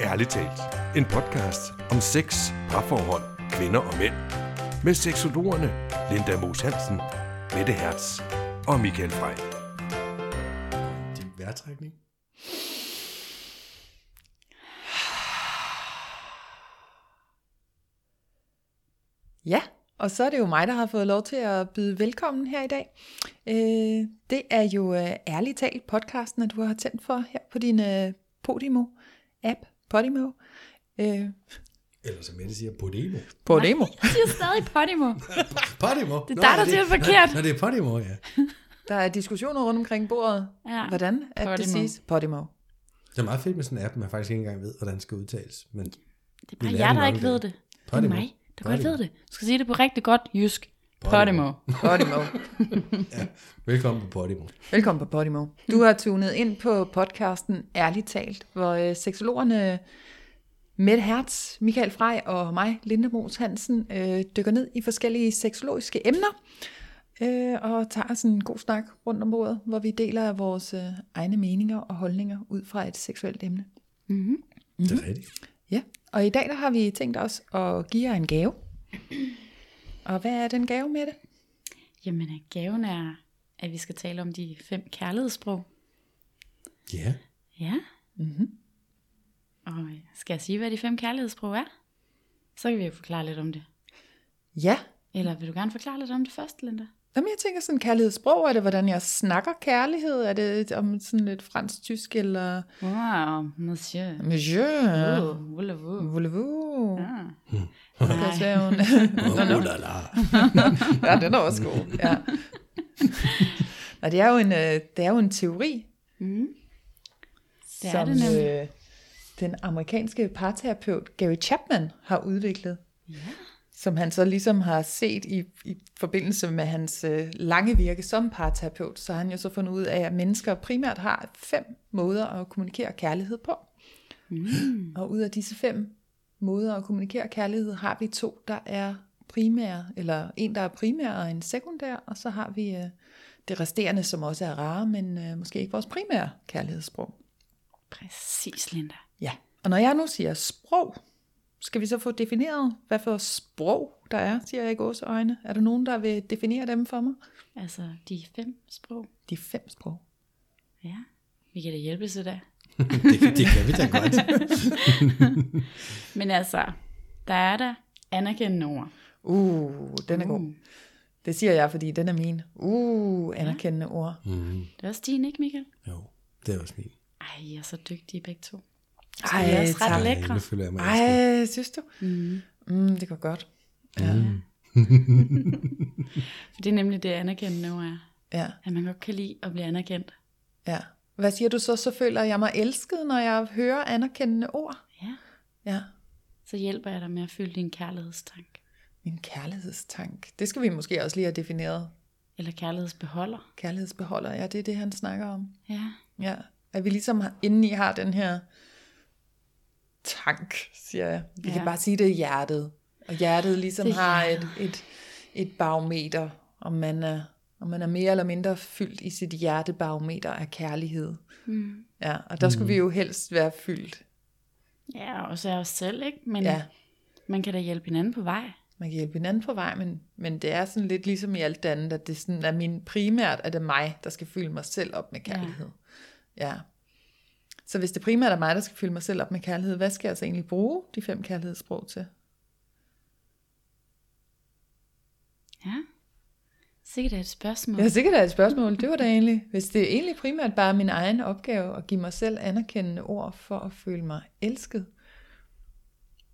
Ærligt talt. En podcast om sex, parforhold, kvinder og mænd. Med seksologerne Linda Moos Hansen, Mette Hertz og Michael Frey. Din vejrtrækning. Ja, og så er det jo mig, der har fået lov til at byde velkommen her i dag. Øh, det er jo øh, ærligt talt podcasten, at du har tændt for her på din øh, Podimo-app, Podimo. Øh, Eller som Mette siger, Podimo. Podimo. Jeg siger stadig Podimo. Podimo? Det er dig, der siger det forkert. Nå, det er Podimo, ja. Der er diskussioner rundt omkring bordet. Ja. Hvordan at det Podimo. siges? Podimo. Det er meget fedt med sådan en app, man faktisk ikke engang ved, hvordan den skal udtales. Men Det er bare jer, der ikke ved det. Det er Podimo. mig, der godt Podimo. ved det. Du skal sige det på rigtig godt jysk. Podimo. Podimo. Podimo. velkommen på Podimo. Velkommen på Podimo. Du har tunet ind på podcasten Ærligt talt, hvor øh, seksologerne Mette Hertz, Michael Frey og mig, Linda Moos Hansen, øh, dykker ned i forskellige seksologiske emner øh, og tager sådan en god snak rundt om bordet, hvor vi deler vores øh, egne meninger og holdninger ud fra et seksuelt emne. Mm-hmm. Det er rigtigt. Ja, og i dag der har vi tænkt os at give jer en gave. Og hvad er den gave med det? Jamen, øh, gaven er, at vi skal tale om de fem kærlighedssprog. Ja. Ja. Mm-hmm. Og øh, skal jeg sige, hvad de fem kærlighedssprog er? Så kan vi jo forklare lidt om det. Ja, Eller vil du gerne forklare lidt om det først, Linda? Jamen, jeg tænker sådan kærlighedssprog, er det hvordan jeg snakker kærlighed? Er det om sådan lidt fransk-tysk, eller Wow, monsieur. monsieur? Voulez-vous? Voulez-vous? Ah. Det kan være hun. Oh, la, la. ja, den er også god. Ja. Og det er jo en, øh, det er jo en teori, Mm. Det er som det nemlig. øh, den amerikanske parterapeut Gary Chapman har udviklet. Ja. Som han så ligesom har set i, i forbindelse med hans øh, lange virke som parterapeut, så har han jo så fundet ud af, at mennesker primært har fem måder at kommunikere kærlighed på. Mm. Og ud af disse fem måder at kommunikere kærlighed, har vi to, der er primære, eller en, der er primær og en sekundær, og så har vi øh, det resterende, som også er rare, men øh, måske ikke vores primære kærlighedssprog. Præcis, Linda. Ja, og når jeg nu siger sprog, skal vi så få defineret, hvad for sprog der er, siger jeg i gåseøjne. Er der nogen, der vil definere dem for mig? Altså, de fem sprog. De fem sprog. Ja, vi kan da hjælpe til det. det, kan- det kan vi da godt. Men altså, der er der anerkendende ord. Uh, den er god. Uh. Det siger jeg, fordi den er min. Uh, anerkendende ord. Mm, Det er også din, ikke Michael? jo, det er også min. Ej, I er så dygtige begge to. Ej, I er også ret tak. lækre. Ej, jeg mig. Ej, synes du? Mm. Mm, det går godt. Ja. Mm. For det er nemlig det anerkendende ord er. ja, At man godt kan lide at blive anerkendt. ja. Hvad siger du så? Så føler jeg mig elsket, når jeg hører anerkendende ord. Ja. Ja, Så hjælper jeg dig med at fylde din kærlighedstank. min kærlighedstank. Det skal vi måske også lige have defineret. Eller kærlighedsbeholder. Kærlighedsbeholder, ja, det er det, han snakker om. Ja. Ja, at vi ligesom indeni har den her tank, siger jeg. Vi ja. kan bare sige, det er hjertet. Og hjertet ligesom Det har et, et, et barometer, om man, er, om man er mere eller mindre fyldt i sit hjertebarometer af kærlighed. Mm. Ja, og der skulle vi jo helst være fyldt. Ja, og så er os selv, ikke? Men Ja, ja. man kan da hjælpe hinanden på vej. man kan hjælpe hinanden på vej, men, men det er sådan lidt ligesom i alt det andet, at det sådan er min primært, at det er mig, der skal fylde mig selv op med kærlighed. Ja. ja. Så hvis det primært er mig, der skal fylde mig selv op med kærlighed, hvad skal jeg så egentlig bruge de fem kærlighedssprog til? Ja. Sikkert er et spørgsmål. Ja, sikkert er et spørgsmål. Det var da egentlig, hvis det er egentlig primært bare min egen opgave at give mig selv anerkendende ord for at føle mig elsket.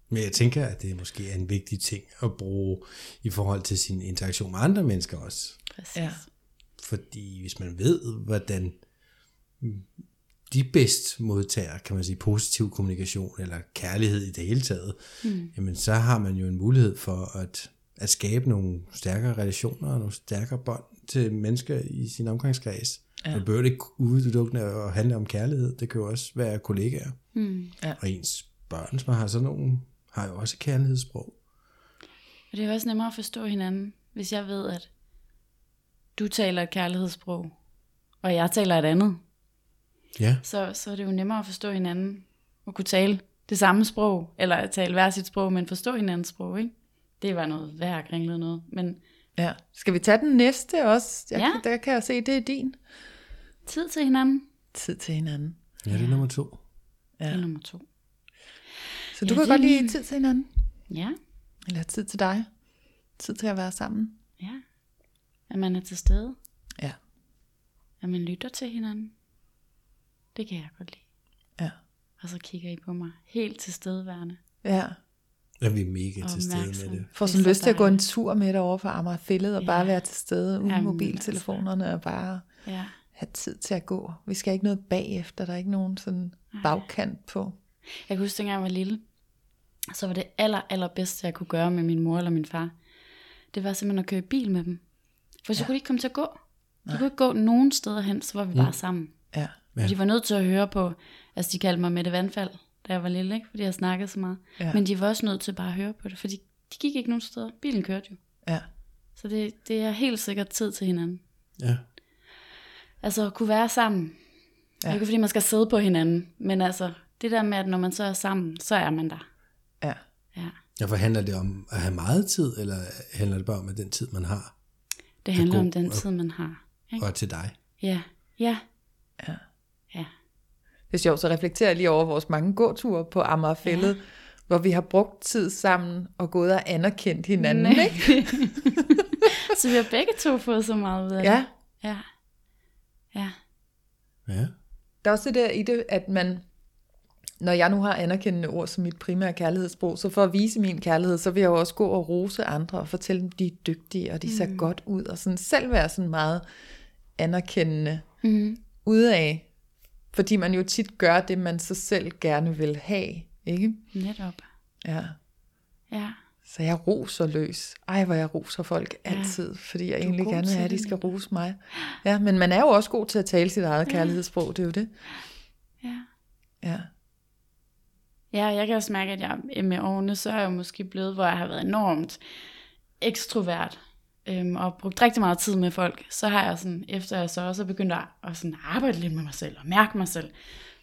Men jeg tænker, at det måske er en vigtig ting at bruge i forhold til sin interaktion med andre mennesker også. Præcis. Ja. Fordi hvis man ved, hvordan de bedst modtager, kan man sige, positiv kommunikation eller kærlighed i det hele taget, mm. jamen så har man jo en mulighed for at, at skabe nogle stærkere relationer og nogle stærkere bånd til mennesker i sin omgangskreds. Ja. Det behøver ikke udelukkende at handle om kærlighed, det kan jo også være kollegaer. Mm. Og ens børn, som har sådan nogle, har jo også kærlighedssprog. Og det er også nemmere at forstå hinanden, hvis jeg ved, at du taler et kærlighedssprog, og jeg taler et andet. Ja. Så, så er det jo nemmere at forstå hinanden, og kunne tale det samme sprog, eller tale hver sit sprog, men forstå hinandens sprog, ikke? Det var noget værd kringlet noget, men Ja. Skal vi tage den næste også? Jeg, Ja. Der kan jeg se, det er din. tid til hinanden, Tid til hinanden. Ja, det er nummer to. ja. det er nummer to. Så du Ja, kan godt lide min- tid til hinanden? Ja, Eller tid til dig? Tid til at være sammen? ja. At man er til stede, Ja. at man lytter til hinanden. Det kan jeg godt lide. Ja. Og så kigger I på mig helt til stedeværende. Ja. Ja, vi er mega til stede med det. Får Det sådan så lyst til at gå en tur med dig over for Amager Fælled og Ja. bare være til stede uden Jamen, mobiltelefonerne og bare Ja. have tid til at gå. Vi skal ikke noget bagefter, der er ikke nogen sådan bagkant på. Jeg kan huske, dengang jeg var lille, så var det aller, allerbedste, jeg kunne gøre med min mor eller min far, det var simpelthen at køre i bil med dem. For så ja. kunne de ikke komme til at gå. De kunne ikke gå nogen steder hen, så var vi bare sammen. Ja. Ja. De var nødt til at høre på, altså de kaldte mig Mette Vandfald, da jeg var lille, ikke? fordi jeg snakkede så meget. Ja. Men de var også nødt til bare at høre på det, fordi de gik ikke nogen steder. Bilen kørte jo. Ja. Så det, det er helt sikkert tid til hinanden. Ja. Altså at kunne være sammen. Ja. Ja. Ikke fordi man skal sidde på hinanden, men altså det der med, at når man så er sammen, så er man der. Ja. Ja. Ja, for handler det om at have meget tid, eller handler det bare om, at den tid, man har, Det handler god. om den tid, man har. Ikke? og er til dig? Ja, ja, Ja. ja. Det er sjovt, så reflekterer jeg lige over vores mange gåture på Amager Fælled, ja. hvor vi har brugt tid sammen og gået og anerkendt hinanden. Nej. Ikke? så vi har begge to fået så meget ud af Ja. det. Ja. Ja. Ja. Der er også det der i det, at man, når jeg nu har anerkendende ord som mit primære kærlighedssprog, så for at vise min kærlighed, så vil jeg jo også gå og rose andre og fortælle dem, de er dygtige, og de ser mm. godt ud, og sådan selv være sådan meget anerkendende Mm. udad, fordi man jo tit gør det, man så selv gerne vil have, ikke? Netop. Ja. Ja. Så jeg roser løs. Ej, hvor jeg roser folk altid, fordi jeg egentlig gerne vil have, at de skal rose mig. Ja, men man er jo også god til at tale sit eget kærlighedssprog, det er jo det. Ja. Ja. Ja, jeg kan også mærke, at jeg med årene, så er jeg måske blevet, hvor jeg har været enormt ekstrovert, øhm, og brugt rigtig meget tid med folk. Så har jeg sådan, efter jeg så også er begyndt at, at sådan arbejde lidt med mig selv, og mærke mig selv,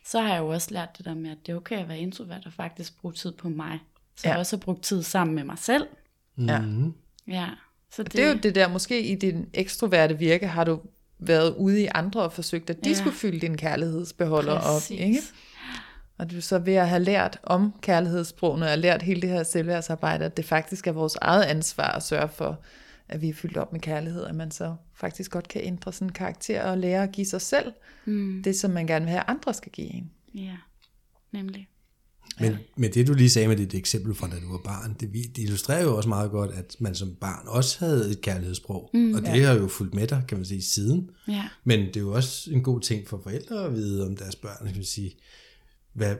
så har jeg jo også lært det der med, at det er okay at være introvert, og faktisk bruge tid på mig. Så ja. Ja. jeg også har brugt tid sammen med mig selv. Ja. Mm-hmm. Ja, så det, Det er jo det der, måske i din ekstroverte virke har du været ude i andre og forsøgt, at de Ja. ja. skulle fylde din kærlighedsbeholder Præcis. op. Ikke? Og du så ved at have lært om kærlighedssprogene og lært hele det her selvværdsarbejde, at det faktisk er vores eget ansvar at sørge for, at vi er fyldt op med kærlighed, at man så faktisk godt kan ændre sådan en karakter og lære at give sig selv Mm, det, som man gerne vil have, at andre skal give en. ja, nemlig. Men, men det du lige sagde med dit eksempel fra da du var barn, det, det illustrerer jo også meget godt, at man som barn også havde et kærlighedssprog. Mm, og det har jo fulgt med dig, kan man sige, siden. Ja, Men det er jo også en god ting for forældre at vide om deres børn, kan man sige. Hvad,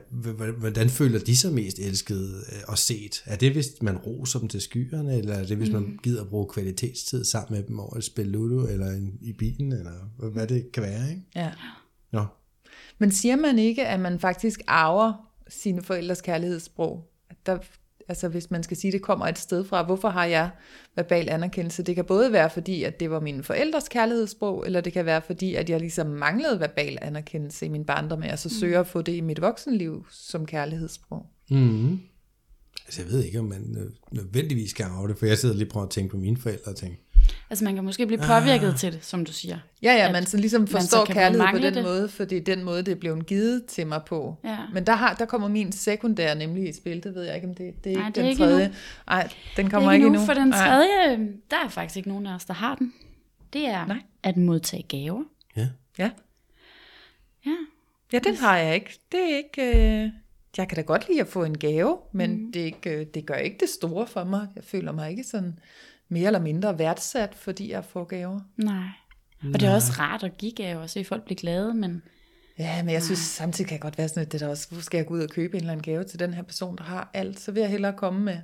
hvordan føler de sig mest elsket øh, og set? Er det, hvis man roser dem til skyerne, eller er det, hvis mm. man gider at bruge kvalitetstid sammen med dem over et spil Ludo, eller en, i bilen, eller hvad, det kan være, ikke? Ja. Nå, Men siger man ikke, at man faktisk arver sine forældres kærlighedssprog? At Der, altså hvis man skal sige, at det kommer et sted fra, hvorfor har jeg verbal anerkendelse? Det kan både være fordi, at det var mine forældres kærlighedssprog, eller det kan være fordi, at jeg ligesom manglede verbal anerkendelse i min barndom, og jeg så søger at få det i mit voksenliv som kærlighedssprog. Mm. Altså, jeg ved ikke, om man øh, nødvendigvis skal arve det, for jeg sidder lige og prøver at tænke på mine forældre og tænke, altså man kan måske blive påvirket til det, som du siger. Ja, ja, At man så ligesom man så forstår kærlighed på den det. måde, for det er den måde, det er blevet givet til mig på. Ja. Men der, har, der kommer min sekundære nemlig i spil, det ved jeg ikke, om det, det er Nej, ikke det er den ikke tredje. endnu. Nej, den Det kommer er ikke ikke endnu, for den tredje, øh, der er faktisk ikke nogen af os, der har den. Det er Nej. at modtage gaver. ja, Ja. Ja, ja, den har jeg ikke. Det er ikke... Øh... Jeg kan da godt lide at få en gave, men mm. det, ikke, øh, det gør ikke det store for mig. Jeg føler mig ikke sådan mere eller mindre værdsat, fordi jeg får gaver. nej. Og det er også rart at give gaver, se folk blive glade, men Ja, men jeg synes samtidig kan jeg godt være sådan, at det der også, hvor skal jeg gå ud og købe en eller anden gave til den her person, der har alt, så vil jeg hellere komme med.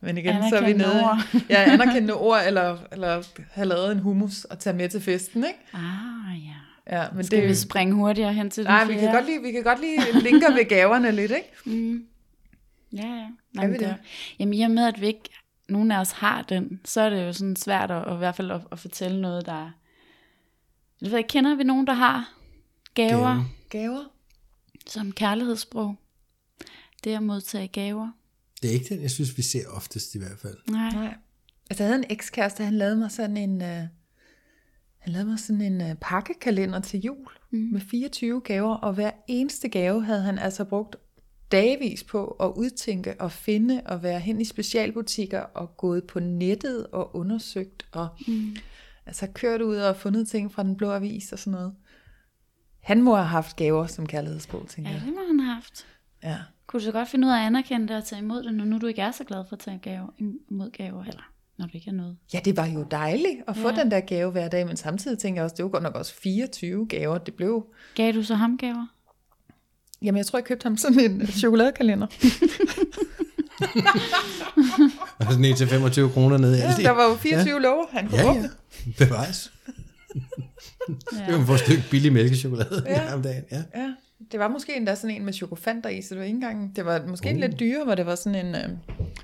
Men igen, så er vi nede. ord. ja, anerkendende ord, eller, eller have lavet en hummus og tage med til festen, ikke? ah ja. Ja, men Skal det, vi springe hurtigere hen til den nej, vi kan, godt lide, vi kan godt lide linker ved gaverne lidt, ikke? Mm. Ja, ja. Nej, Kan men vi det? Jamen i og med, at vi ikke, nogen af os har den, så er det jo sådan svært at, at i hvert fald at, at fortælle noget, der... Jeg ved ikke, kender vi nogen, der har gaver Gaver. Gaver? som kærlighedssprog? Det at modtage gaver. Det er ikke den, jeg synes, vi ser oftest i hvert fald. Nej. Nej. Altså, jeg havde en ekskæreste, han lavede mig sådan en, øh, han lavede mig sådan en øh, pakkekalender til jul mm. med 24 gaver, og hver eneste gave havde han altså brugt dagvis på at udtænke og finde og være hen i specialbutikker og gået på nettet og undersøgt og mm. altså kørt ud og fundet ting fra den blå avis og sådan noget. Han må have haft gaver som kærlighedsbrug, tænker Ja, jeg. det må han have haft. Ja. Kunne du så godt finde ud af at anerkende det og tage imod det, når nu du ikke er så glad for at tage gaver, imod gaver, eller når du ikke er noget? Ja, det var jo dejligt at få Ja. den der gave hver dag, men samtidig tænker jeg også, det var godt nok også 24 gaver. Det blev Gav du så ham gaver? Jamen, jeg tror, jeg købte ham sådan en chokoladekalender. Og sådan en til 25 kroner nede Ja, der var jo 24 ja. love, han kunne Ja, ja. Det kan man få et stykke billig mælkechokolade ja. Ja. om dagen. Ja. Ja, det var måske endda sådan en med chokofanter i, så det var ikke engang, det var måske Uh. en lidt dyre, hvor det var sådan en øh,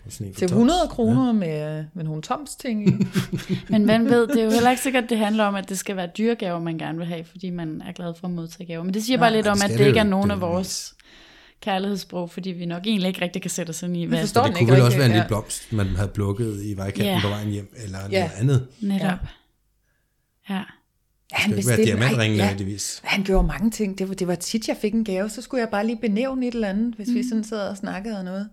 Sådan til Toms. 100 kroner ja. med, med nogle toms ting i. Men hvem ved, det er jo heller ikke sikkert, det handler om, at det skal være dyre gaver, man gerne vil have, fordi man er glad for at modtage gaver. Men det siger Nej, bare lidt om, at det det ikke er nogen af vores kærlighedssprog, fordi vi nok egentlig ikke rigtig kan sætte os ind i, hvad forstår det ikke kunne vel også være en ja. lille blomst, man havde plukket i vejkanten Ja. på vejen hjem, eller Ja. noget andet. netop. Ja. Ja, Det han ikke være diamantringen Ej, ja, nødvendigvis. Han gjorde mange ting. Det var, det var tit, jeg fik en gave, så skulle jeg bare lige benævne et eller andet, hvis mm. vi sådan sad og snakkede og noget.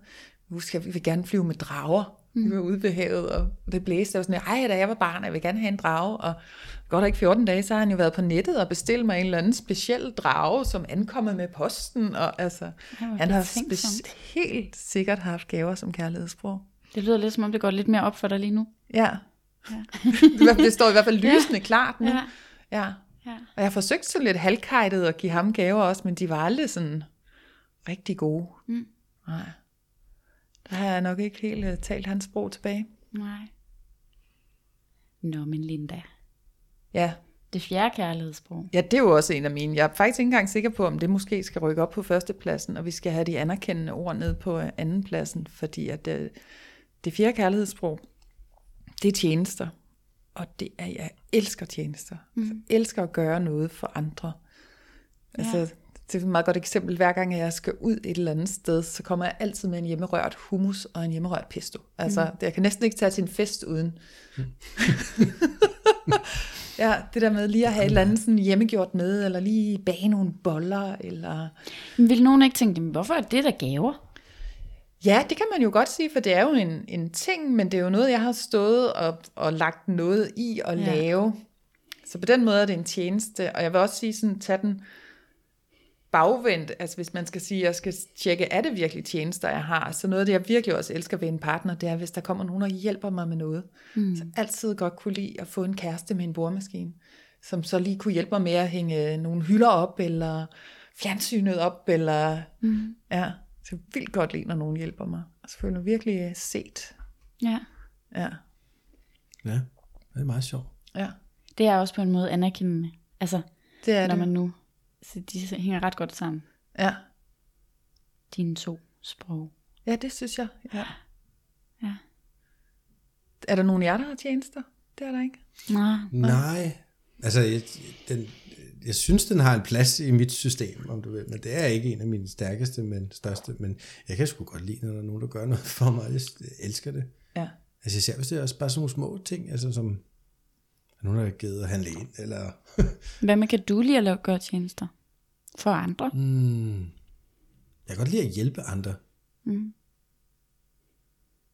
Husk, jeg vil gerne flyve med drager. Mm. Vi var ude ved havet, og det blæste. Var sådan, ej, da jeg var barn, jeg vil gerne have en drage. Og godt og ikke 14 dage, så har han jo været på nettet og bestilt mig en eller anden speciel drage, som ankommer med posten. Og altså, hvor han har speci- helt sikkert haft gaver som kærlighedssprog. Det lyder lidt som om, det går lidt mere op for dig lige nu. Ja. ja. det står i hvert fald lysende ja. klart nu. Ja. ja. Ja. Og jeg har forsøgt sådan lidt halvkajtet at give ham gaver også, men de var aldrig sådan rigtig gode. Mm. Nej. Der har jeg nok ikke helt uh, talt hans sprog tilbage. Nej. Nå, men Linda. Ja. Det fjerde kærlighedssprog. ja, det er jo også en af mine. Jeg er faktisk ikke engang sikker på, om det måske skal rykke op på førstepladsen, og vi skal have de anerkendende ord ned på øh, andenpladsen, fordi at det, det fjerde kærlighedssprog, det er tjenester. Og det er, jeg elsker tjenester. Mm. Jeg elsker at gøre noget for andre. Altså, Ja. Det er et meget godt eksempel. Hver gang jeg skal ud et eller andet sted, så kommer jeg altid med en hjemmerørt hummus og en hjemmerørt pesto. Altså, mm. jeg kan næsten ikke tage til en fest uden. ja, det der med lige at have et eller andet sådan hjemmegjort med, eller lige bage nogle boller, eller... Men vil nogen ikke tænke, "Men hvorfor er det der gaver? Ja, det kan man jo godt sige, for det er jo en, en ting, men det er jo noget, jeg har stået og, og lagt noget i at ja. lave. Så på den måde er det en tjeneste, og jeg vil også sige sådan, tag den bagvendt, altså hvis man skal sige, at jeg skal tjekke, er det virkelig tjenester, jeg har, så noget af det, jeg virkelig også elsker ved en partner, det er, hvis der kommer nogen og hjælper mig med noget. Mm. Så altid godt kunne lide at få en kæreste med en boremaskine, som så lige kunne hjælpe mig med at hænge nogle hylder op, eller fjernsynet op, eller mm. ja, så jeg vildt godt lide, når nogen hjælper mig. Og så føler jeg virkelig set. Ja. Ja, Ja, det er meget sjovt. ja. Det er også på en måde anerkendende. Altså, Det er når det. man nu... Så de hænger ret godt sammen. Ja. Dine to sprog. ja, det synes jeg. Ja. Ja. Er der nogen af jer, der har tjenester? Det er der ikke. Nå, Nej, altså jeg, den, jeg synes, den har en plads i mit system, om du vil, men det er ikke en af mine stærkeste, men største, men jeg kan sgu godt lide, når der er nogen, der gør noget for mig. Jeg elsker det. Ja. Altså især hvis det er også bare sådan nogle små ting, altså som er nogen, der givet at handle ind, eller hvad med kan du lige at lave gøre tjenester? For andre? mm, jeg kan godt lide at hjælpe andre. Mm.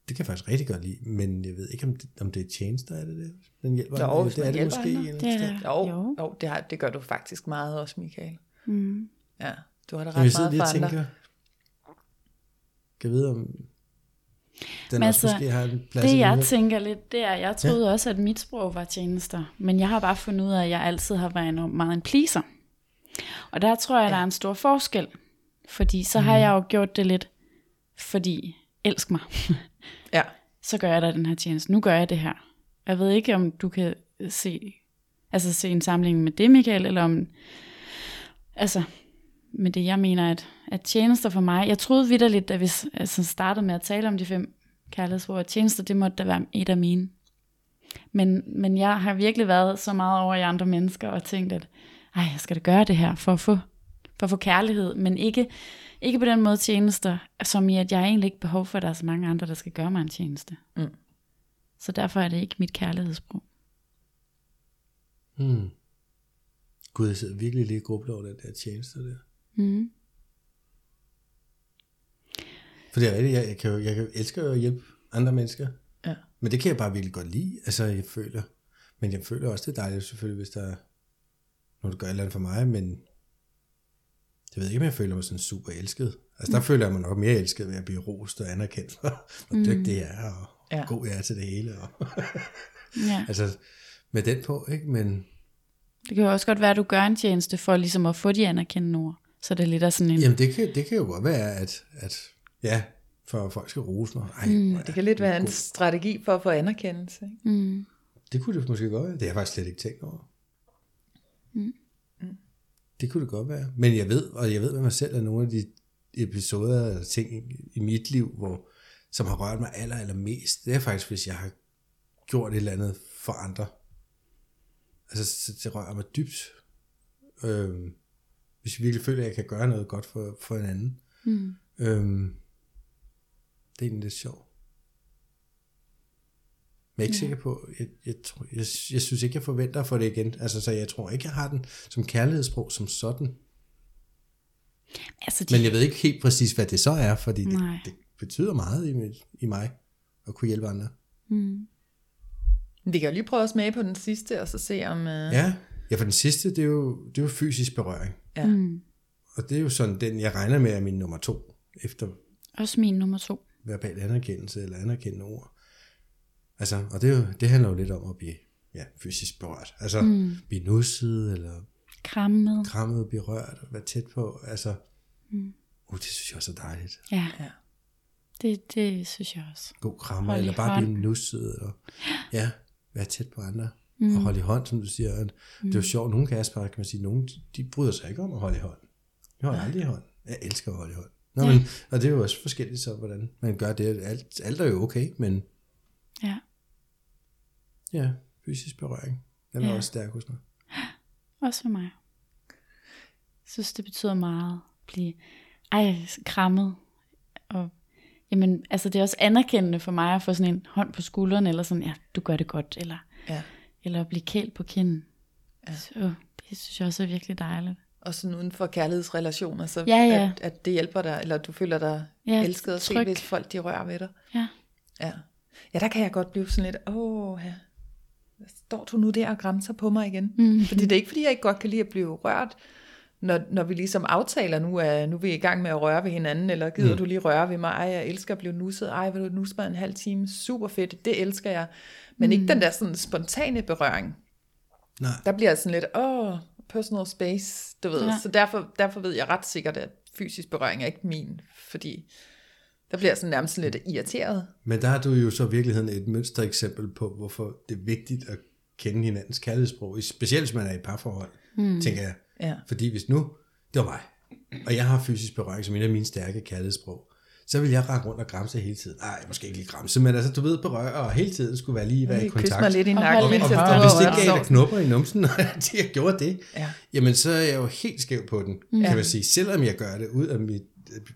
Det kan jeg faktisk rigtig godt lide, men jeg ved ikke, om det, om det er tjenester, er det det? Den hjælper Jo, andre? hvis det er man det måske. andre. en Det er det. Jo, Jo. jo. det, har, det gør du faktisk meget også, Michael. Mm. Ja, du har da ret sidder meget lige for og andre. tænker, kan jeg vide, om den Men også altså, måske har en plads Det jeg tænker lidt, det er, jeg troede ja. også, at mit sprog var tjenester. Men jeg har bare fundet ud af, at jeg altid har været enormt meget en pleaser. Og der tror jeg, ja. der er en stor forskel. Fordi så har jeg jo gjort det lidt, fordi elsk mig. Ja. så gør jeg da den her tjeneste. Nu gør jeg det her. Jeg ved ikke, om du kan se, altså se en sammenligning med det, Michael, eller om, altså, med det, jeg mener, at, at tjenester for mig, jeg troede vidderligt, da vi altså, startede med at tale om de fem kærlighedsord, at tjenester, det måtte da være et af mine. Men, men jeg har virkelig været så meget over i andre mennesker, og tænkt, at ej, jeg skal da gøre det her, for at få, for at få kærlighed, men ikke, ikke på den måde tjenester, som i, at jeg egentlig ikke behov for, at der er så mange andre, der skal gøre mig en tjeneste. Mm. Så derfor er det ikke mit kærlighedssprog. Hmm. Gud, jeg sidder virkelig lige og over den der tjeneste der. Mm. For det er rigtigt, jeg, jeg, kan jo, jeg kan, elsker jo at hjælpe andre mennesker. Ja. Men det kan jeg bare virkelig godt lide. Altså, jeg føler. Men jeg føler også, det er dejligt selvfølgelig, hvis der er nogen, der gør et eller andet for mig, men jeg ved ikke, om jeg føler mig sådan super elsket. Altså, der mm. føler jeg mig nok mere elsket ved at blive rost og anerkendt for, hvor mm. dygtig jeg er, og Ja. ja. god jeg er til det hele. Og Ja. altså, med den på, ikke? Men Det kan jo også godt være, at du gør en tjeneste for ligesom at få de anerkendende ord. Så det er lidt af sådan en... jamen, det kan, det kan jo godt være, at, at ja, for at folk skal rose mig. Ej, mm. Det kan lidt være en strategi for at få anerkendelse. Ikke? Mm. Det kunne det måske godt være. Det har jeg faktisk slet ikke tænkt over. Mm. Det kunne det godt være. Men jeg ved, og jeg ved med mig selv, at nogle af de episoder eller ting i, mit liv, hvor, som har rørt mig aller, aller mest, det er faktisk, hvis jeg har gjort et eller andet for andre. Altså, så det rører mig dybt. Øhm, hvis jeg virkelig føler, at jeg kan gøre noget godt for, for en anden. Mm. Øhm, det er egentlig lidt sjovt. Men jeg er ikke ja. sikker på, jeg, jeg, tror, jeg, jeg synes ikke, jeg forventer få det igen. Altså, så jeg tror ikke, jeg har den som kærlighedssprog som sådan. Altså, de, Men jeg ved ikke helt præcis, hvad det så er, fordi det, Nej. det betyder meget i, mit, i mig at kunne hjælpe andre. mm. Vi kan jo lige prøve at smage på den sidste, og så se om... Uh... Ja, ja for den sidste, det er jo, det er jo fysisk berøring. Ja. Mm. Og det er jo sådan den, jeg regner med er min nummer to, efter Også min nummer to. verbal anerkendelse eller anerkendende ord. Altså, og det, er jo, det handler jo lidt om at blive ja, fysisk berørt. Altså, mm. blive nusset, eller Krammet. krammet, blive rørt, og være tæt på. Altså, mm. uh, det synes jeg også er dejligt. Ja, Ja. det, det synes jeg også. God krammer, Hold i eller bare hånd. blive nusset, og ja, være tæt på andre. Mm. Og holde i hånd, som du siger. Og Det er jo sjovt, nogle Kasper, kan man sige, nogle, de bryder sig ikke om at holde i hånd. Jeg holder aldrig i hånd. Jeg elsker at holde i hånd. Nå, Ja. men, og det er jo også forskelligt så, hvordan man gør det. Alt, alt er jo okay, men Ja. ja, fysisk berøring. Den er Ja. også stærk hos mig. Også for mig. Jeg synes, det betyder meget at blive ej, krammet. Og, jamen, altså, det er også anerkendende for mig at få sådan en hånd på skulderen, eller sådan, ja, du gør det godt, eller, ja. Eller at blive kælt på kinden. Ja. Så, det synes jeg også er virkelig dejligt. Og sådan uden for kærlighedsrelationer, så Ja, ja. At, at det hjælper dig, eller du føler dig Ja, elsket og se, tryg. hvis folk de rører ved dig. Ja. Ja. ja, der kan jeg godt blive sådan lidt, åh, ja. står du nu der og græmser på mig igen? Mm. Fordi det er ikke, fordi jeg ikke godt kan lide at blive rørt, når, når vi ligesom aftaler nu, at nu er vi i gang med at røre ved hinanden, eller gider mm. du lige røre ved mig? Ej, jeg elsker at blive nusset. Ej, vil du nusse mig en halv time? Super fedt, det elsker jeg. Men mm. ikke den der sådan spontane berøring. Nej. Der bliver sådan lidt, åh, personal space, du ved. Ja. Så derfor, derfor ved jeg ret sikkert, at fysisk berøring er ikke min, fordi der bliver sådan nærmest lidt irriteret. Men der har du jo så i virkeligheden et mønstereksempel på, hvorfor det er vigtigt at kende hinandens kærlighedssprog, specielt hvis man er i et parforhold, mm. tænker jeg. Ja. Fordi hvis nu, det var mig, og jeg har fysisk berøring som en af mine stærke kærlighedssprog, så vil jeg række rundt og græmse hele tiden. Nej, måske ikke lige græmse, men altså, du ved, berøre og hele tiden skulle være lige være i kontakt. Kys mig lidt i Og nakken, og, står og og hvis det gav dig knupper i numsen, når jeg gjorde det, Ja. jamen så er jeg jo helt skæv på den, kan Ja. man sige. Selvom jeg gør det ud af mit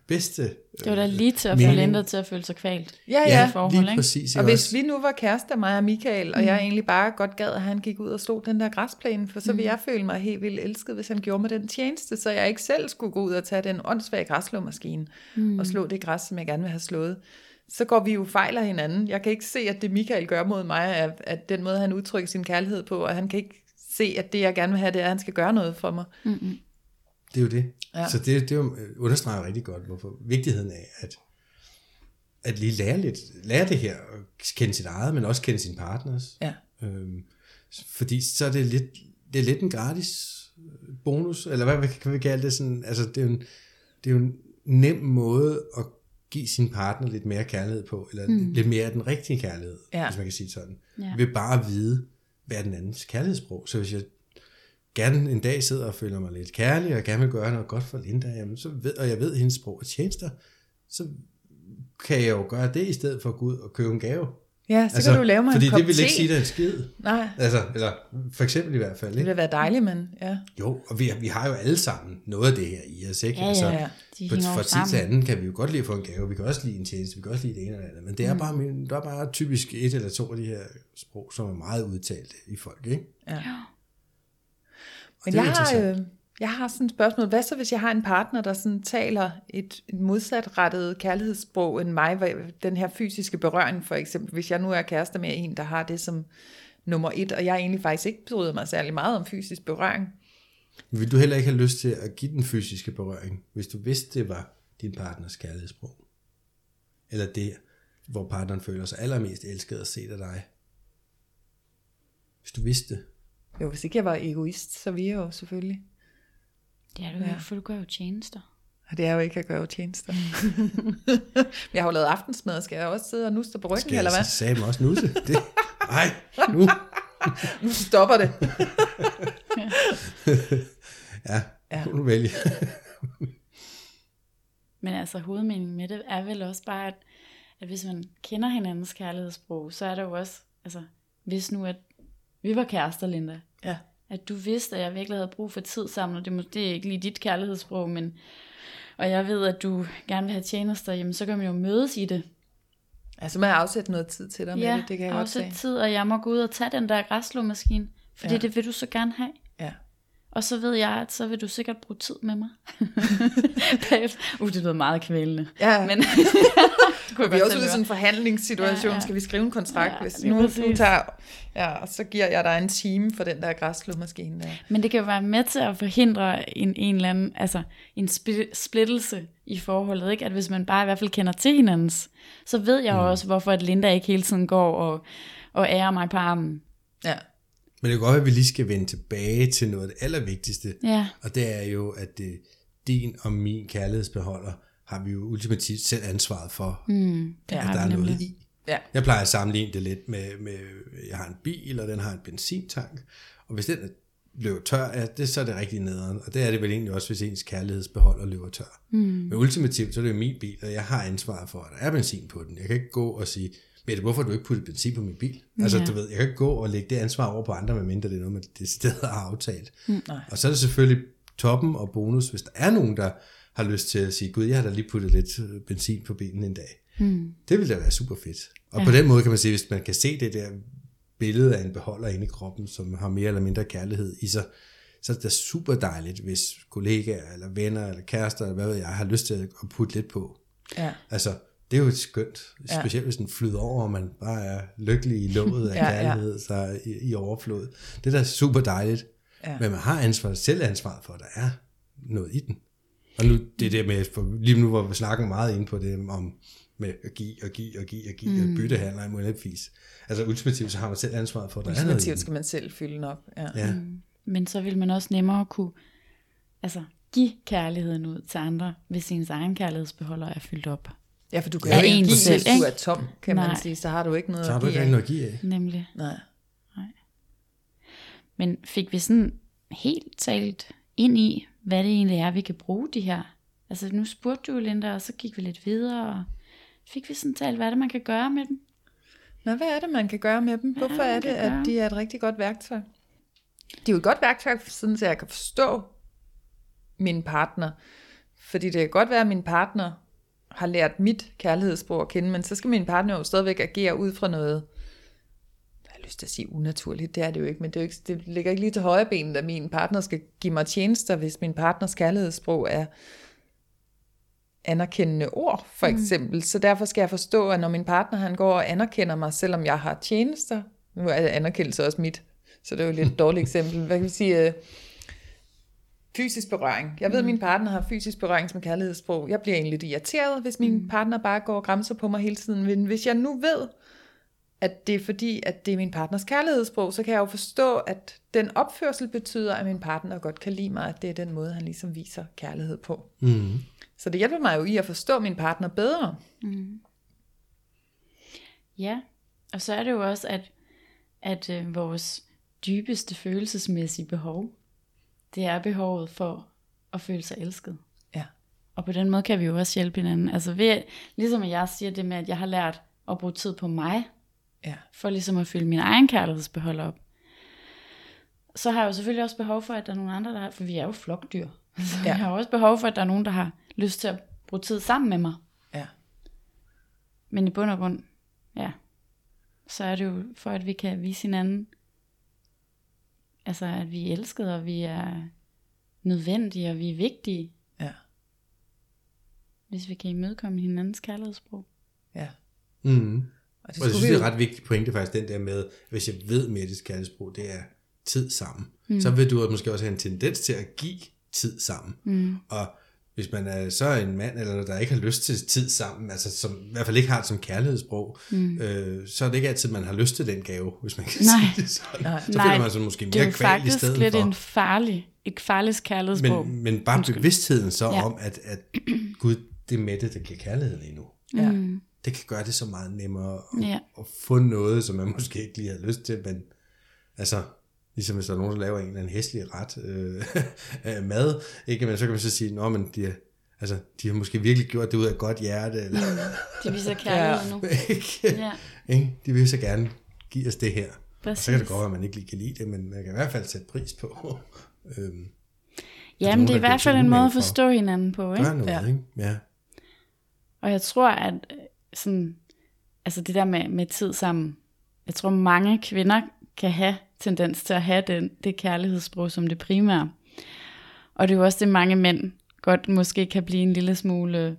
bedste Det var da lige til at få. Linda til at føle sig kvalt. Ja, Ja, forhold, lige ikke? præcis. Og ikke hvis også? vi nu var kærester, mig og Michael, og jeg egentlig bare godt gad, at han gik ud og slog den der græsplæne, for så ville jeg føle mig helt vildt elsket, hvis han gjorde mig den tjeneste, så jeg ikke selv skulle gå ud og tage den åndssvage græsslåmaskine mm. og slå det græs, som jeg gerne vil have slået. Så går vi jo fejl af hinanden. Jeg kan ikke se, at det Michael gør mod mig, er at den måde, han udtrykker sin kærlighed på, og han kan ikke se, at det, jeg gerne vil have, det er, at han skal gøre noget for mig. Mm-mm. Det er jo det. Ja. Så det, det jo- understreger rigtig godt, hvorfor vigtigheden af, at, at lige lære lidt, lære det her, og kende sit eget, men også kende sin partners. Ja. Øhm, fordi så er det lidt, det er lidt en gratis øh, bonus, eller hvad, kan vi kalde det sådan, altså det er jo en, det er jo en nem måde at give sin partner lidt mere kærlighed på, eller mm. lidt mere af den rigtige kærlighed, Ja. hvis man kan sige sådan. Ja. Ved bare at vide, hvad er den andens kærlighedssprog. Så hvis jeg gerne en dag sidder og føler mig lidt kærlig, og gerne vil gøre noget godt for Linda, jamen så ved, og jeg ved, at hendes sprog er tjenester, så kan jeg jo gøre det, i stedet for at gå ud og købe en gave. Ja, så altså, kan du lave mig fordi en kop det vil te. ikke sige dig en skid. Nej, Altså, eller for eksempel i hvert fald, det ikke? ville være dejligt, men ja. Jo, og vi, vi har jo alle sammen noget af det her i os, ikke? Ja, ja, altså, ja. De for, hænger jo for tid til anden kan vi jo godt lide at få en gave, vi kan også lide en tjeneste, vi kan også lide det ene eller andet, men det er, bare, min- der er bare typisk et eller to af de her sprog, som er meget udtalt i folk, ikke? ja. Men det er jeg har, øh, jeg har sådan et spørgsmål. Hvad så, hvis jeg har en partner, der sådan taler et, et modsatrettet kærlighedssprog end mig? Den her fysiske berøring for eksempel. Hvis jeg nu er kærester med en, der har det som nummer et, og jeg egentlig faktisk ikke bryder mig særlig meget om fysisk berøring. Vil du heller ikke have lyst til at give den fysiske berøring, hvis du vidste, det var din partners kærlighedssprog? Eller det, hvor partneren føler sig allermest elsket og set af dig? Hvis du vidste det. Jo, hvis ikke jeg var egoist, så ville jeg jo selvfølgelig. Det er du Ja. ikke, for du gør jo tjenester. Og det er jo ikke at gøre tjenester. jeg har jo lavet aftensmad, skal jeg også sidde og nuste på ryggen, Skal eller jeg hvad? så sagde mig også nusse? Det, nej, nu. Nu stopper det. Ja, Ja. ja. nu vælge. Men altså hovedmeningen med det er vel også bare, at, at hvis man kender hinandens kærlighedssprog, så er der jo også, altså hvis nu at vi var kærester, Linda, Ja. at du vidste, at jeg virkelig havde brug for tid sammen, og det, må, det er ikke lige dit kærlighedssprog, men og jeg ved, at du gerne vil have tjenester, jamen så kan man jo mødes i det. Altså, man har afsat noget tid til dig med det, det kan jeg godt se. tid, og jeg må gå ud og tage den der græsslåmaskine, fordi Ja. ja. det vil du så gerne have. Og så ved jeg, at så vil du sikkert bruge tid med mig. Uh, det lyder meget kvælende. Ja, Men det kunne vi er også ude i sådan en forhandlingssituation. Ja, ja. Skal vi skrive en kontrakt, Ja, hvis nu du præcis. tager... Ja, og så giver jeg dig en time for den der græsslåmaskine der. Men det kan jo være med til at forhindre en, en eller anden, altså en spli- splittelse i forholdet, ikke? At hvis man bare i hvert fald kender til hinandens, så ved jeg mm. også, hvorfor at Linda ikke hele tiden går og, og ærer mig på armen. Ja. Men det kan godt være, at vi lige skal vende tilbage til noget af det allervigtigste. Ja, Og det er jo, at det, din og min kærlighedsbeholder har vi jo ultimativt selv ansvaret for, mm, Ja, at der er noget i. Ja. Jeg plejer at sammenligne det lidt med, med, jeg har en bil, og den har en benzintank, og hvis den er- løber tør, ja, det, så er det rigtig nederen. Og det er det vel egentlig også, hvis ens kærlighedsbeholder løber tør. Mm. Men ultimativt, så er det jo min bil, og jeg har ansvaret for, at der er benzin på den. Jeg kan ikke gå og sige, Mette, hvorfor har du ikke puttet benzin på min bil? Altså, Ja. du ved, jeg kan ikke gå og lægge det ansvar over på andre, medmindre det er noget, man decideret har aftalt. Mm. Nej. Og så er det selvfølgelig toppen og bonus, hvis der er nogen, der har lyst til at sige, gud, jeg har da lige puttet lidt øh, benzin på bilen en dag. Mm. Det ville da være super fedt. Og ja. på den måde kan man sige, hvis man kan se det der billede af en beholder inde i kroppen, som har mere eller mindre kærlighed i sig, så er det da super dejligt, hvis kollegaer, eller venner, eller kærester, eller hvad ved jeg, har lyst til at putte lidt på. Ja. Altså, det er jo skønt, Ja. specielt hvis den flyder over, og man bare er lykkelig i låget af Ja, ja. kærlighed så i, i overflod. Det er da super dejligt. Ja. Men man har ansvar, selv ansvaret for, at der er noget i den. Og nu, det er det med, for lige nu hvor vi snakker meget ind på det om med at give og give og give og give mm. og byttehandler i muligvis. Altså ultimativt, så har man selv ansvaret for, at der er noget Ultimativt skal man selv fylde den op. Ja. Ja. men så vil man også nemmere kunne altså, give kærligheden ud til andre, hvis ens egen kærlighedsbeholder er fyldt op. ja, for du kan Ja, jo ikke give, selv, hvis du er tom, kan man Nej. sige. Så har du ikke noget Så har du ikke noget at give af. Nemlig. Nej. Men fik vi sådan helt talt ind i, hvad det egentlig er, vi kan bruge de her? Altså nu spurgte du Linda, og så gik vi lidt videre, og fik vi sådan talt, hvad er det, man kan gøre med dem? Nå, hvad er det, man kan gøre med dem? Hvorfor man er det, at gøre? de er et rigtig godt værktøj? De er jo et godt værktøj, sådan så jeg kan forstå min partner. Fordi det kan godt være, at min partner har lært mit kærlighedssprog at kende, men så skal min partner jo stadigvæk agere ud fra noget, jeg har lyst til at sige unaturligt, det er det jo ikke, men det, er jo ikke, det ligger ikke lige til højre benet, at min partner skal give mig tjenester, hvis min partners kærlighedssprog er anerkendende ord, for eksempel. Mm. Så derfor skal jeg forstå, at når min partner han går og anerkender mig, selvom jeg har tjenester, nu er anerkendelse også mit, så det er jo et lidt dårligt eksempel. Hvad kan vi sige? Fysisk berøring. Jeg ved, at min partner har fysisk berøring som kærlighedssprog. Jeg bliver egentlig lidt irriteret, hvis min partner bare går og græmser på mig hele tiden. Men hvis jeg nu ved, at det er fordi, at det er min partners kærlighedssprog, så kan jeg jo forstå, at den opførsel betyder, at min partner godt kan lide mig, at det er den måde, han ligesom viser kærlighed på. Mm. Så det hjælper mig jo i at forstå min partner bedre. Ja, og så er det jo også, at, at øh, vores dybeste følelsesmæssige behov, det er behovet for at føle sig elsket. Ja. Og på den måde kan vi jo også hjælpe hinanden. Altså ved, ligesom jeg siger det med, at jeg har lært at bruge tid på mig, Ja. For ligesom at fylde min egen kærlighedsbeholder op. Så har jeg jo selvfølgelig også behov for, at der er nogle andre, der har, for vi er jo flokdyr. Så Ja. jeg har også behov for, at der er nogen, der har lyst til at bruge tid sammen med mig. Ja. Men i bund og grund, ja, så er det jo for, at vi kan vise hinanden, altså at vi er elskede, og vi er nødvendige, og vi er vigtige, Ja. hvis vi kan imødekomme hinandens kærlighedssprog. Ja. Mm. Og Og det jeg skulle synes, vi det er ret vigtigt pointe faktisk, den der med, hvis jeg ved, Mettes kærlighedsbrug, det er tid sammen, mm. så vil du måske også have en tendens til at give tid sammen. Mm. Og hvis man er så en mand, eller der ikke har lyst til tid sammen, altså som, i hvert fald ikke har det som kærlighedssprog, mm. øh, så er det ikke altid, man har lyst til den gave, hvis man kan Nej. sige det sådan. Nej. Så føler man sig måske det er mere kval i faktisk stedet lidt for. en farlig, et farligt kærlighedssprog. Men, men bare bevidstheden så Ja. om, at, at Gud, det er Mette, der giver kærlighed lige nu. Ja. Mm. Det kan gøre det så meget nemmere at, Ja. at få noget, som man måske ikke lige har lyst til, men altså, ligesom hvis der er nogen, der laver en eller anden hæslig ret øh, af mad, ikke? Men så kan man så sige, nå, men de, altså, de har måske virkelig gjort det ud af et godt hjerte, eller De viser kærlighed nu. ikke? Ja, ikke? De vil så gerne give os det her. Og så kan det godt være, at man ikke lige kan lide det, men man kan i hvert fald sætte pris på. øhm, Jamen, nogen, det er i hvert fald en måde at for. forstå hinanden på, ikke? gør noget, Ja. ja. ikke? Ja. Og jeg tror, at øh, sådan, altså det der med, med tid sammen, jeg tror mange kvinder kan have tendens til at have den, det kærlighedssprog som det primære. Og det er jo også det, mange mænd godt måske kan blive en lille smule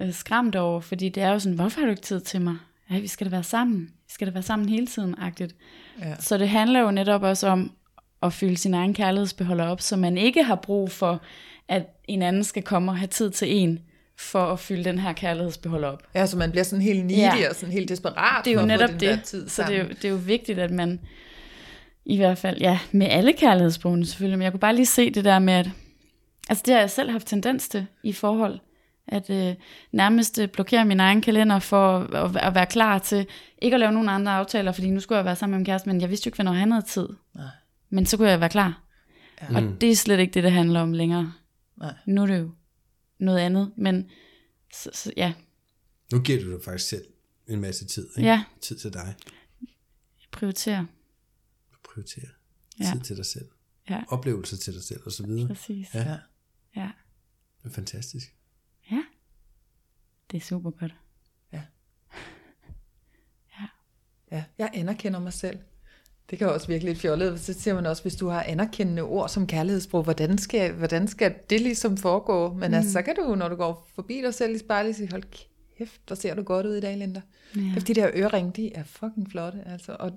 øh, skræmt over, fordi det er jo sådan, hvorfor har du ikke tid til mig? Ja, vi skal da være sammen. Vi skal da være sammen hele tiden, agtigt. Ja. Så det handler jo netop også om at fylde sin egen kærlighedsbeholder op, så man ikke har brug for, at en anden skal komme og have tid til en, for at fylde den her kærlighedsbeholder op. Ja, så man bliver sådan helt needy Ja. og sådan helt desperat Det er for jo at få netop der det. Så det er, jo, det er jo vigtigt, at man i hvert fald, ja, med alle kærlighedssprogene selvfølgelig, men jeg kunne bare lige se det der med, at altså det har jeg selv haft tendens til i forhold, at øh, nærmest øh, blokere min egen kalender for at, at være klar til ikke at lave nogen andre aftaler, fordi nu skulle jeg være sammen med min kæreste, men jeg vidste jo ikke, hvornår han havde tid. Nej. Men så kunne jeg være klar. Ja. Og det er slet ikke det, det handler om længere. Nej. Nu er det jo noget andet, men så, så, ja, Nu giver du dig faktisk selv en masse tid. Ikke? ja, Tid til dig. prioritere. Prioritere. Ja. Ja. Tid til dig selv. Ja. Oplevelser til dig selv og så videre. Præcis. Ja. Ja. Ja. Det er fantastisk. Ja. Det er super godt. Ja, jeg anerkender mig selv. Det kan også virke lidt fjollet. Så siger man også, hvis du har anerkendende ord som kærlighedssprog, hvordan skal, hvordan skal det ligesom foregå? Men mm. altså, så kan du, når du går forbi dig selv i spejlet, sige, hold kæft, der ser du godt ud i dag, Linda. Ja. Ja. De der øreringe, de er fucking flotte. Altså. Og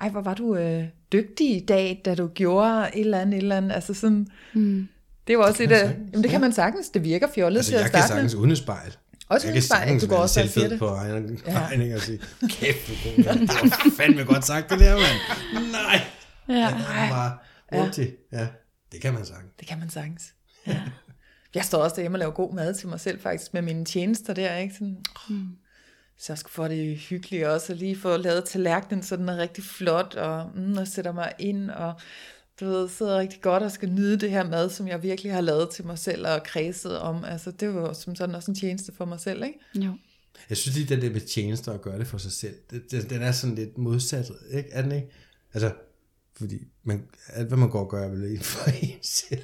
ej, hvor var du øh, dygtig i dag, da du gjorde et eller andet, et eller andet. Altså sådan, Mm. det var også kan et man af, sagtens, jamen det kan ja. man sagens. Det virker fjollet Altså, til at jeg kan starte med. sagtens uden et spejl. Også Jeg kan sagtens du går være også selvfed det. på egen Ja. regning og sige, kæft, er. Det var fandme godt sagt, det der, mand. Nej. Ja. Ja, det var bare hurtigt. Ja, det kan man sagtens. Det kan man sagtens. Ja. Jeg står også derhjemme og laver god mad til mig selv faktisk med mine tjenester der, ikke? Sådan, mm. Så jeg skal få det hyggeligt også, og lige få lavet tallerkenen, så den er rigtig flot, og, mm, og sætter mig ind, og du ved, sidder rigtig godt og skal nyde det her mad, som jeg virkelig har lavet til mig selv og kredset om. Altså, det var som sådan også en tjeneste for mig selv, ikke? Jo. Jeg synes lige, den der med tjenester og gøre det for sig selv, det, det, den er sådan lidt modsat, ikke? Er den ikke? Altså, fordi man, alt hvad man går og gør, er vel ikke for en selv.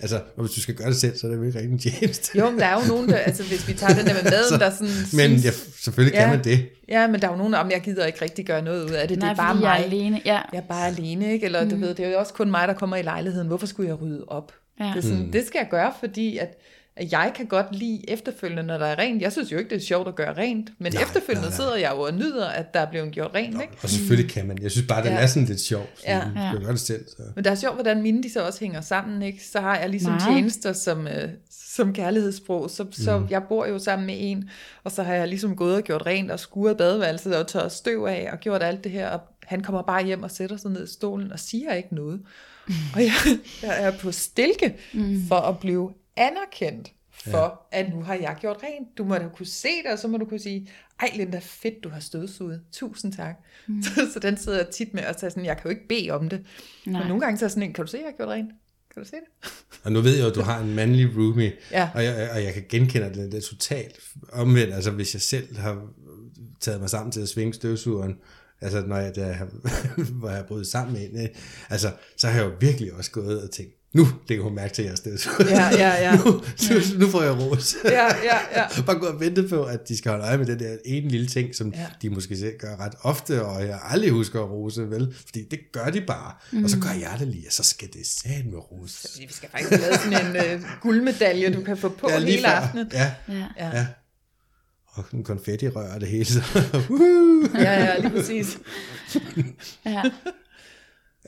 Altså, og hvis du skal gøre det selv, så er det vel ikke rigtig en tjeneste. Jo, men der er jo nogen, der, altså hvis vi tager den der med maden, Så- der sådan Men synes, ja, selvfølgelig kan Ja. man det. ja, men der er jo nogen, om jeg gider ikke rigtig gøre noget ud af det, Nej, det er bare mig. jeg er alene. Ja. jeg er bare alene, ikke? Eller mm. du ved, det er jo også kun mig, der kommer i lejligheden. Hvorfor skulle jeg rydde op? Ja. Det, er sådan, mm. det skal jeg gøre, fordi at jeg kan godt lide efterfølgende, når der er rent. Jeg synes jo ikke, det er sjovt at gøre rent, men Nej, efterfølgende nej, nej. sidder jeg jo og nyder, at der er blevet gjort rent, ikke? Og selvfølgelig kan man. Jeg synes bare, den Ja. er sådan lidt sjov. Så Ja. gøre det selv. Så. Men det er sjovt, hvordan mine de så også hænger sammen, ikke? Så har jeg ligesom Meget. tjenester som, øh, som kærlighedssprog, så, så Mm. jeg bor jo sammen med en, og så har jeg ligesom gået og gjort rent og skuret badeværelset og tørret støv af og gjort alt det her, og han kommer bare hjem og sætter sig ned i stolen og siger ikke noget. Og jeg, jeg er på stilke for at blive anerkendt for, ja. at nu har jeg gjort rent. Du må da kunne se det, og så må du kunne sige, ej Linda, fedt, du har støvsuget. Tusind tak. Mm. Så, så den sidder jeg tit med, og er jeg sådan, jeg kan jo ikke bede om det. Nej. Men nogle gange så er sådan en, kan du se, jeg har gjort rent? Kan du se det? Og nu ved jeg jo, at du har en mandlig roomie, Ja. og, jeg, og jeg kan genkende det, det er totalt omvendt. Altså hvis jeg selv har taget mig sammen til at svinge støvsugeren, altså når jeg, jeg hvor jeg boede sammen med hende, altså, så har jeg jo virkelig også gået og tænkt, nu det kan hun mærke til, er støvsuger. Ja, ja, ja. nu, nu, nu får jeg ros. Ja, ja, ja. Bare gå og vente på, at de skal holde øje med den der ene lille ting, som Ja. de måske selv gør ret ofte, og jeg aldrig husker at rose, vel? Fordi det gør de bare. Mm. Og så gør jeg det lige, og så skal det sat med rose. Vi skal faktisk have lavet sådan en øh, guldmedalje, du kan få på ja, hele før. aftenen. Ja, Ja. Ja. ja. Og en konfetti rør det hele. Så. Ja, ja, lige præcis. ja.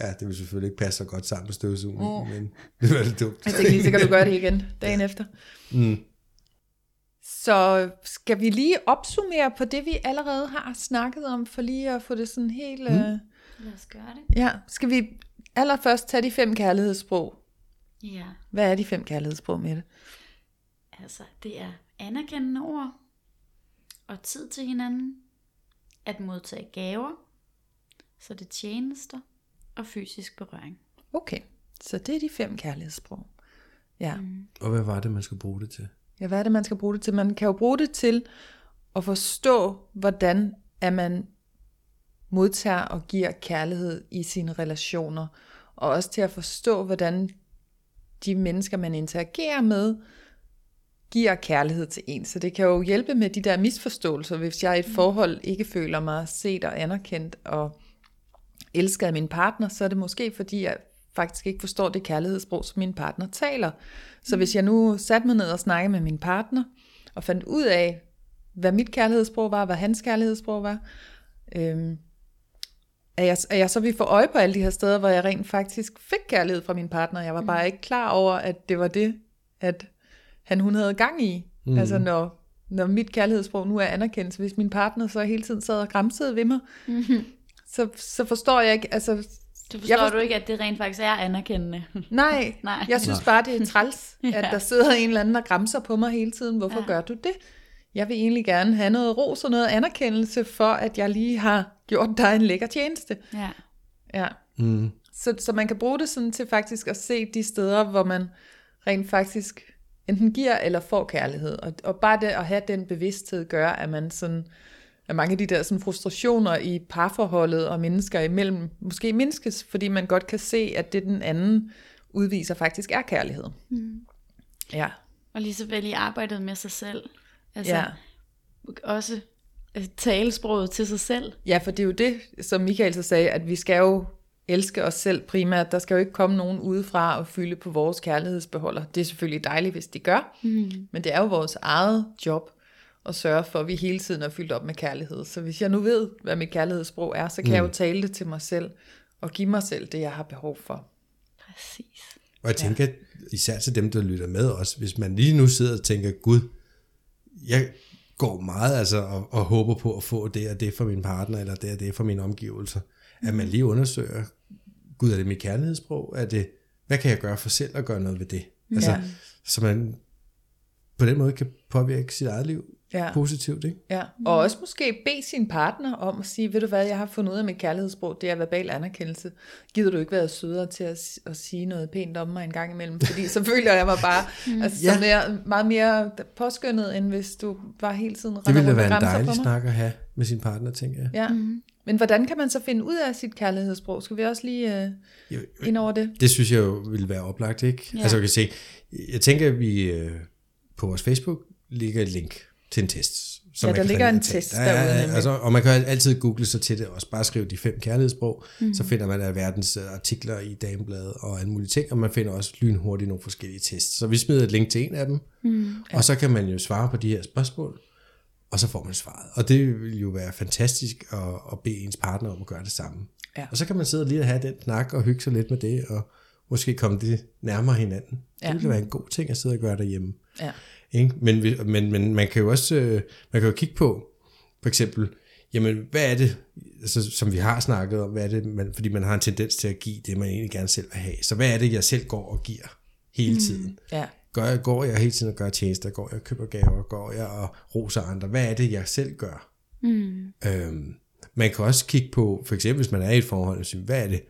Ja, det vil selvfølgelig ikke passe så godt sammen med støvsugning, mm. men det var lidt dumt. Jeg tænker lige, så kan du gøre det igen dagen efter. Mm. Så skal vi lige opsummere på det, vi allerede har snakket om, for lige at få det sådan helt... Mm. Øh, Lad os gøre det. ja, skal vi allerførst tage de fem kærlighedssprog? Ja, Hvad er de fem kærlighedssprog med det? altså det er anerkendende ord, og tid til hinanden, at modtage gaver, så det er tjenester og fysisk berøring. Okay, så det er de fem kærlighedssprog. Ja. Mm. Og hvad var det, man skulle bruge det til? ja, hvad er det, man skal bruge det til? Man kan jo bruge det til at forstå, hvordan at man modtager og giver kærlighed i sine relationer, og også til at forstå, hvordan de mennesker, man interagerer med, giver kærlighed til en. Så det kan jo hjælpe med de der misforståelser, hvis jeg i et forhold ikke føler mig set og anerkendt og elsket af min partner, så er det måske fordi, jeg faktisk ikke forstår det kærlighedssprog, som min partner taler. Så hvis jeg nu satte mig ned og snakkede med min partner, og fandt ud af, hvad mit kærlighedssprog var, hvad hans kærlighedssprog var, øhm, at jeg, at jeg så ville få øje på alle de her steder, hvor jeg rent faktisk fik kærlighed fra min partner. Jeg var bare ikke klar over, at det var det, at han hun havde gang i. Mm. Altså når, når mit kærlighedssprog nu er anerkendelse, hvis min partner så hele tiden sad og græmsede ved mig, mm-hmm. Så, så forstår jeg ikke, altså Du forstår Jeg jeg forst- du ikke, at det rent faktisk er anerkendende? nej, Nej. jeg synes bare, det er træls, Ja. at der sidder en eller anden, der græmser på mig hele tiden. Hvorfor Ja. gør du det? Jeg vil egentlig gerne have noget ros og noget anerkendelse for, at jeg lige har gjort dig en lækker tjeneste. Ja. Ja. Mm. Så, så man kan bruge det sådan til faktisk at se de steder, hvor man rent faktisk enten giver eller får kærlighed. Og, og bare det at have den bevidsthed gør, at man sådan, at mange af de der sådan frustrationer i parforholdet og mennesker imellem måske mindskes, fordi man godt kan se, at det den anden udviser faktisk er kærlighed. Mm. Ja. Og lige så vel i arbejdet med sig selv. Altså ja. også øh, talesproget til sig selv. Ja, for det er jo det, som Michael så sagde, at vi skal jo elske os selv primært. Der skal jo ikke komme nogen udefra og fylde på vores kærlighedsbeholder. Det er selvfølgelig dejligt, hvis de gør, mm. men det er jo vores eget job at sørge for, at vi hele tiden er fyldt op med kærlighed. Så hvis jeg nu ved, hvad mit kærlighedssprog er, så kan mm. jeg jo tale det til mig selv og give mig selv det, jeg har behov for. Præcis. Og jeg tænker, især til dem, der lytter med også, hvis man lige nu sidder og tænker, Gud, jeg går meget altså og, og håber på at få det og det fra min partner, eller det og det fra mine omgivelser, at man lige undersøger, Gud, er det mit kærlighedssprog? Er det, hvad kan jeg gøre for selv at gøre noget ved det? Altså, Ja. Så man på den måde kan påvirke sit eget liv Ja. positivt, ikke? Ja, og også måske bede sin partner om at sige, ved du hvad, jeg har fundet ud af mit kærlighedssprog, det er verbal anerkendelse. Gider du ikke være sødere til at, at sige noget pænt om mig en gang imellem? Fordi så føler jeg mig bare altså, Ja. mere, meget mere påskyndet, end hvis du var hele tiden Det ville være en dejlig snak at have med sin partner, tænker jeg. Ja. Mm. Men hvordan kan man så finde ud af sit kærlighedssprog? Skal vi også lige øh, Jo, ind over det? Det synes jeg jo ville være oplagt, ikke? Ja. Altså, jeg kan se, jeg tænker, at vi øh, på vores Facebook ligger et link til en test. Ja, man der kan ligger en test Ja, ja, derude ja. Altså, og man kan altid google sig til det, og bare skrive de fem kærlighedssprog, mm. så finder man verdens øh, artikler i Damebladet og alle mulige ting, og man finder også lynhurtigt nogle forskellige tests. Så vi smider et link til en af dem, mm. og så kan man jo svare på de her spørgsmål, og så får man svaret. Og det vil jo være fantastisk at, at bede ens partner om at gøre det samme. Ja. Og så kan man sidde lige og have den snak og hygge sig lidt med det, og måske komme det nærmere hinanden. Ja. Det ville være en god ting at sidde og gøre derhjemme. Ja. Ikke? Men, men, men man kan jo også øh, man kan jo kigge på, for eksempel, jamen hvad er det, altså, som vi har snakket om, hvad er det, man, fordi man har en tendens til at give det, man egentlig gerne selv vil have. Så hvad er det, jeg selv går og giver hele tiden? Ja. Gør jeg, går jeg hele tiden og gør tjenester? Går jeg og køber gaver? Går jeg og roser andre? Hvad er det, jeg selv gør? Mm. Øhm, man kan også kigge på, for eksempel hvis man er i et forhold, og sige, hvad er det,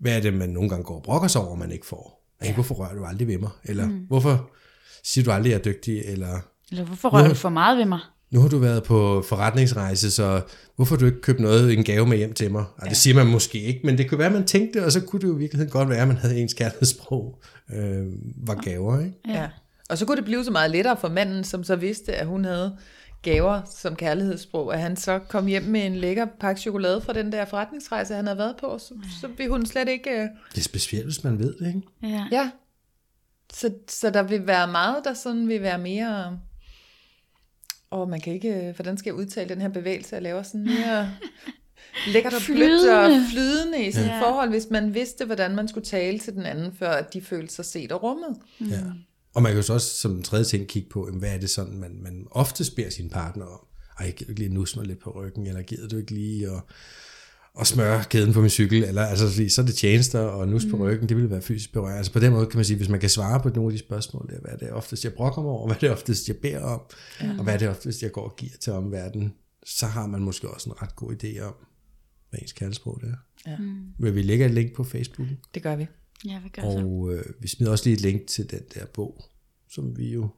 hvad er det man nogle gange går og brokker sig over, man ikke får? Ja. Hvorfor rører du aldrig ved mig? Eller mm. hvorfor siger du aldrig, jeg er dygtig? Eller Eller hvorfor rører du for meget ved mig? nu har du været på forretningsrejse, så hvorfor har du ikke købt noget, en gave med hjem til mig? Og det siger man måske ikke, men det kunne være, at man tænkte, og så kunne det jo i virkeligheden godt være, at man havde ens kærlighedssprog øh, var gaver, ikke? Ja. ja. Og så kunne det blive så meget lettere for manden, som så vidste, at hun havde gaver som kærlighedssprog, at han så kom hjem med en lækker pakke chokolade fra den der forretningsrejse, han havde været på, så, så vil hun slet ikke... Uh... Det er specielt, hvis man ved det, ikke? Ja. Ja. Så, så der vil være meget, der sådan vil være mere... Og man kan ikke... Hvordan skal jeg udtale den her bevægelse? Jeg laver sådan mere lækkert og blødt og flydende i sådan ja. forhold, hvis man vidste, hvordan man skulle tale til den anden, før at de følte sig set og rummet. Ja. Og man kan jo så også som en tredje ting kigge på, hvad er det sådan, man, man ofte beder sin partner om. Ej, gider du ikke lige nusse mig lidt på ryggen, eller gider du ikke lige at, at smøre kæden på min cykel, eller altså, så er det tjenester og nus mm. på ryggen, det vil være fysisk berøring. Altså på den måde kan man sige, hvis man kan svare på nogle af de spørgsmål, der, hvad er det oftest, jeg brokker mig over, hvad er det oftest, jeg beder om, ja. og hvad er det oftest, jeg går og giver til omverdenen, så har man måske også en ret god idé om, hvad ens kaldesprog det er. Ja. Mm. Vil vi lægge et link på Facebook? Det gør vi. Ja, vi gør og øh, vi smider også lige et link til den der bog, som vi jo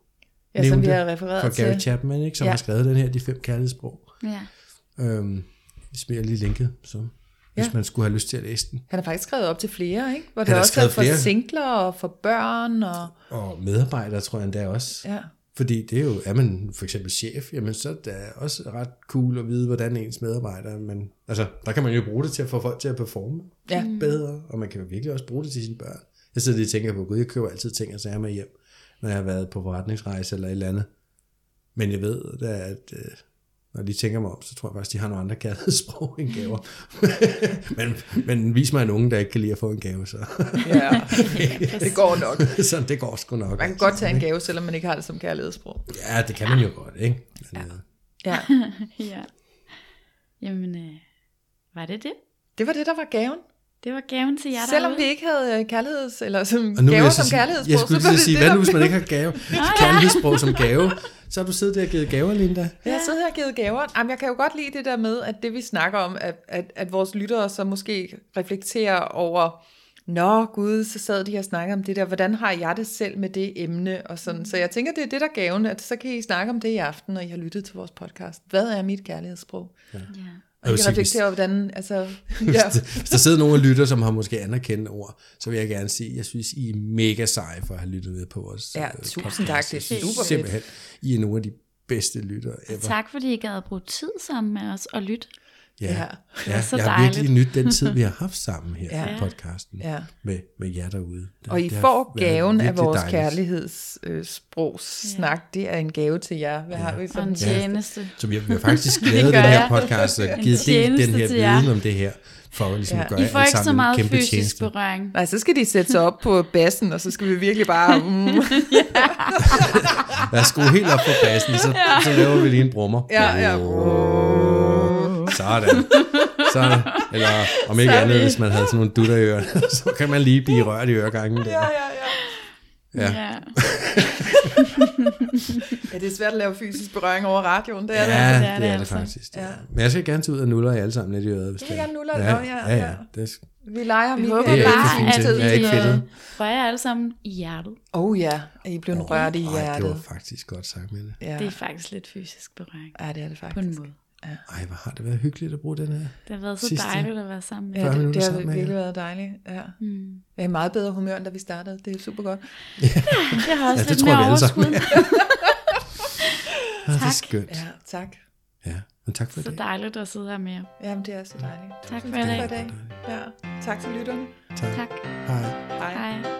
ja, som vi har refereret fra Gary til. Chapman, ikke, som ja. har skrevet den her, De fem kærlighedssprog. Ja. Øhm, vi smider lige linket, så hvis ja. man skulle have lyst til at læse den. Han har faktisk skrevet op til flere, ikke? Hvor det er også for flere. singler og for børn. Og, og medarbejdere, tror jeg endda også. Ja. Fordi det er jo, er man for eksempel chef, jamen så er det også ret cool at vide, hvordan ens medarbejdere, men altså, der kan man jo bruge det til at få folk til at performe ja. bedre, og man kan jo virkelig også bruge det til sine børn. Jeg sidder lige og tænker på, gud, jeg køber altid ting og sager med hjem, når jeg har været på forretningsrejse eller et eller andet. Men jeg ved, da, at øh, når de tænker mig om, så tror jeg faktisk, de har nogle andre kærlighedssprog end gaver. men, men vis mig en unge, der ikke kan lide at få en gave, så. ja, det går nok. så det går sgu nok. Man kan godt tage en gave, selvom man ikke har det som kærlighedssprog. Ja, det kan man jo godt, ikke? Men, ja. Øh, ja. ja. Jamen, øh, var det det? Det var det, der var gaven. Det var gaven til jer Selvom derude. vi ikke havde kærligheds, eller som gaver som sige, kærlighedssprog, jeg skulle så lige sige, det hvad nu hvis man ikke har gave, kærlighedssprog som gave? Så har du siddet der og givet gaver, Linda. Jeg har siddet her og givet gaver. Jamen, jeg kan jo godt lide det der med, at det vi snakker om, at, at, at vores lyttere så måske reflekterer over, Nå gud, så sad de og snakkede om det der, hvordan har jeg det selv med det emne, og sådan. Så jeg tænker, det er det der er gaven, at så kan I snakke om det i aften, når I har lyttet til vores podcast. Hvad er mit kærlighedssprog? Ja. Og I kan reflektere over, hvordan, altså... Ja. Hvis der sidder nogen og lytter, som har måske anerkendt ord, så vil jeg gerne sige, at jeg synes, I er mega seje for at have lyttet med på vores Ja, øh, tusind podcast. tak, det er Jeg super Simpelthen, I er nogle af de bedste lyttere ever. Tak fordi I gad at bruge tid sammen med os og lytte. Ja, Ja. ja. var så jeg har virkelig nyt den tid, vi har haft sammen her Ja. i podcasten Ja. med, med jer derude. Det, Og I det får gaven af vores dejligt. kærlighedssprogssnak. Det er en gave til jer. Hvad har vi som en tjeneste. Så vi har, vi har faktisk lavet den her jeg. podcast og givet del den her viden om det her, for ligesom Ja. at gøre I får alle ikke så meget kæmpe fysisk tjeneste. berøring. Nej, så skal de sætte sig op på bassen, og så skal vi virkelig bare... Mm, Lad os skrue helt op på bassen, så, så laver vi lige en brummer. ja, ja. Sådan. Sådan. Eller om ikke Så er andet, vi- hvis man havde sådan nogle dutter i ørerne, så kan man lige blive rørt i øregangen. Der. Ja, ja, ja. Ja. ja. Ja, det er svært at lave fysisk berøring over radioen. Det er Ja, det. det er er det altså. faktisk. Ja. Ja. Men jeg skal gerne tage ud og nuller jer alle sammen lidt i øret. Hvis vil det er. gerne nuller ja, ja, ja, ja. ja. Det, Vi leger Vi håber Det er ikke bare, at er ikke I fedtet. øh, får jer alle sammen i hjertet. Oh ja, er I blevet rørt i Ej, det var hjertet? faktisk godt sagt, Mette. Ja. Det er faktisk lidt fysisk berøring. ja, det er det På en faktisk. Måde. Ej, hvor har det været hyggeligt at bruge den her. Det har været så Sidste- dejligt at være sammen med Ja, det, det har med virkelig jer. været dejligt. Ja. Mm. Jeg er i meget bedre humør, end da vi startede. Det er super godt. Jeg har også Ja, det lidt mere overskud. Ja, det er Tak. skønt. Ja, tak. Ja, men tak for Så det. dejligt at sidde her med jer. Jamen, det er så dejligt. Tak for Tak i for i dag. Ja. Tak til lytterne. Tak. Tak. Hej. Hej. Hej.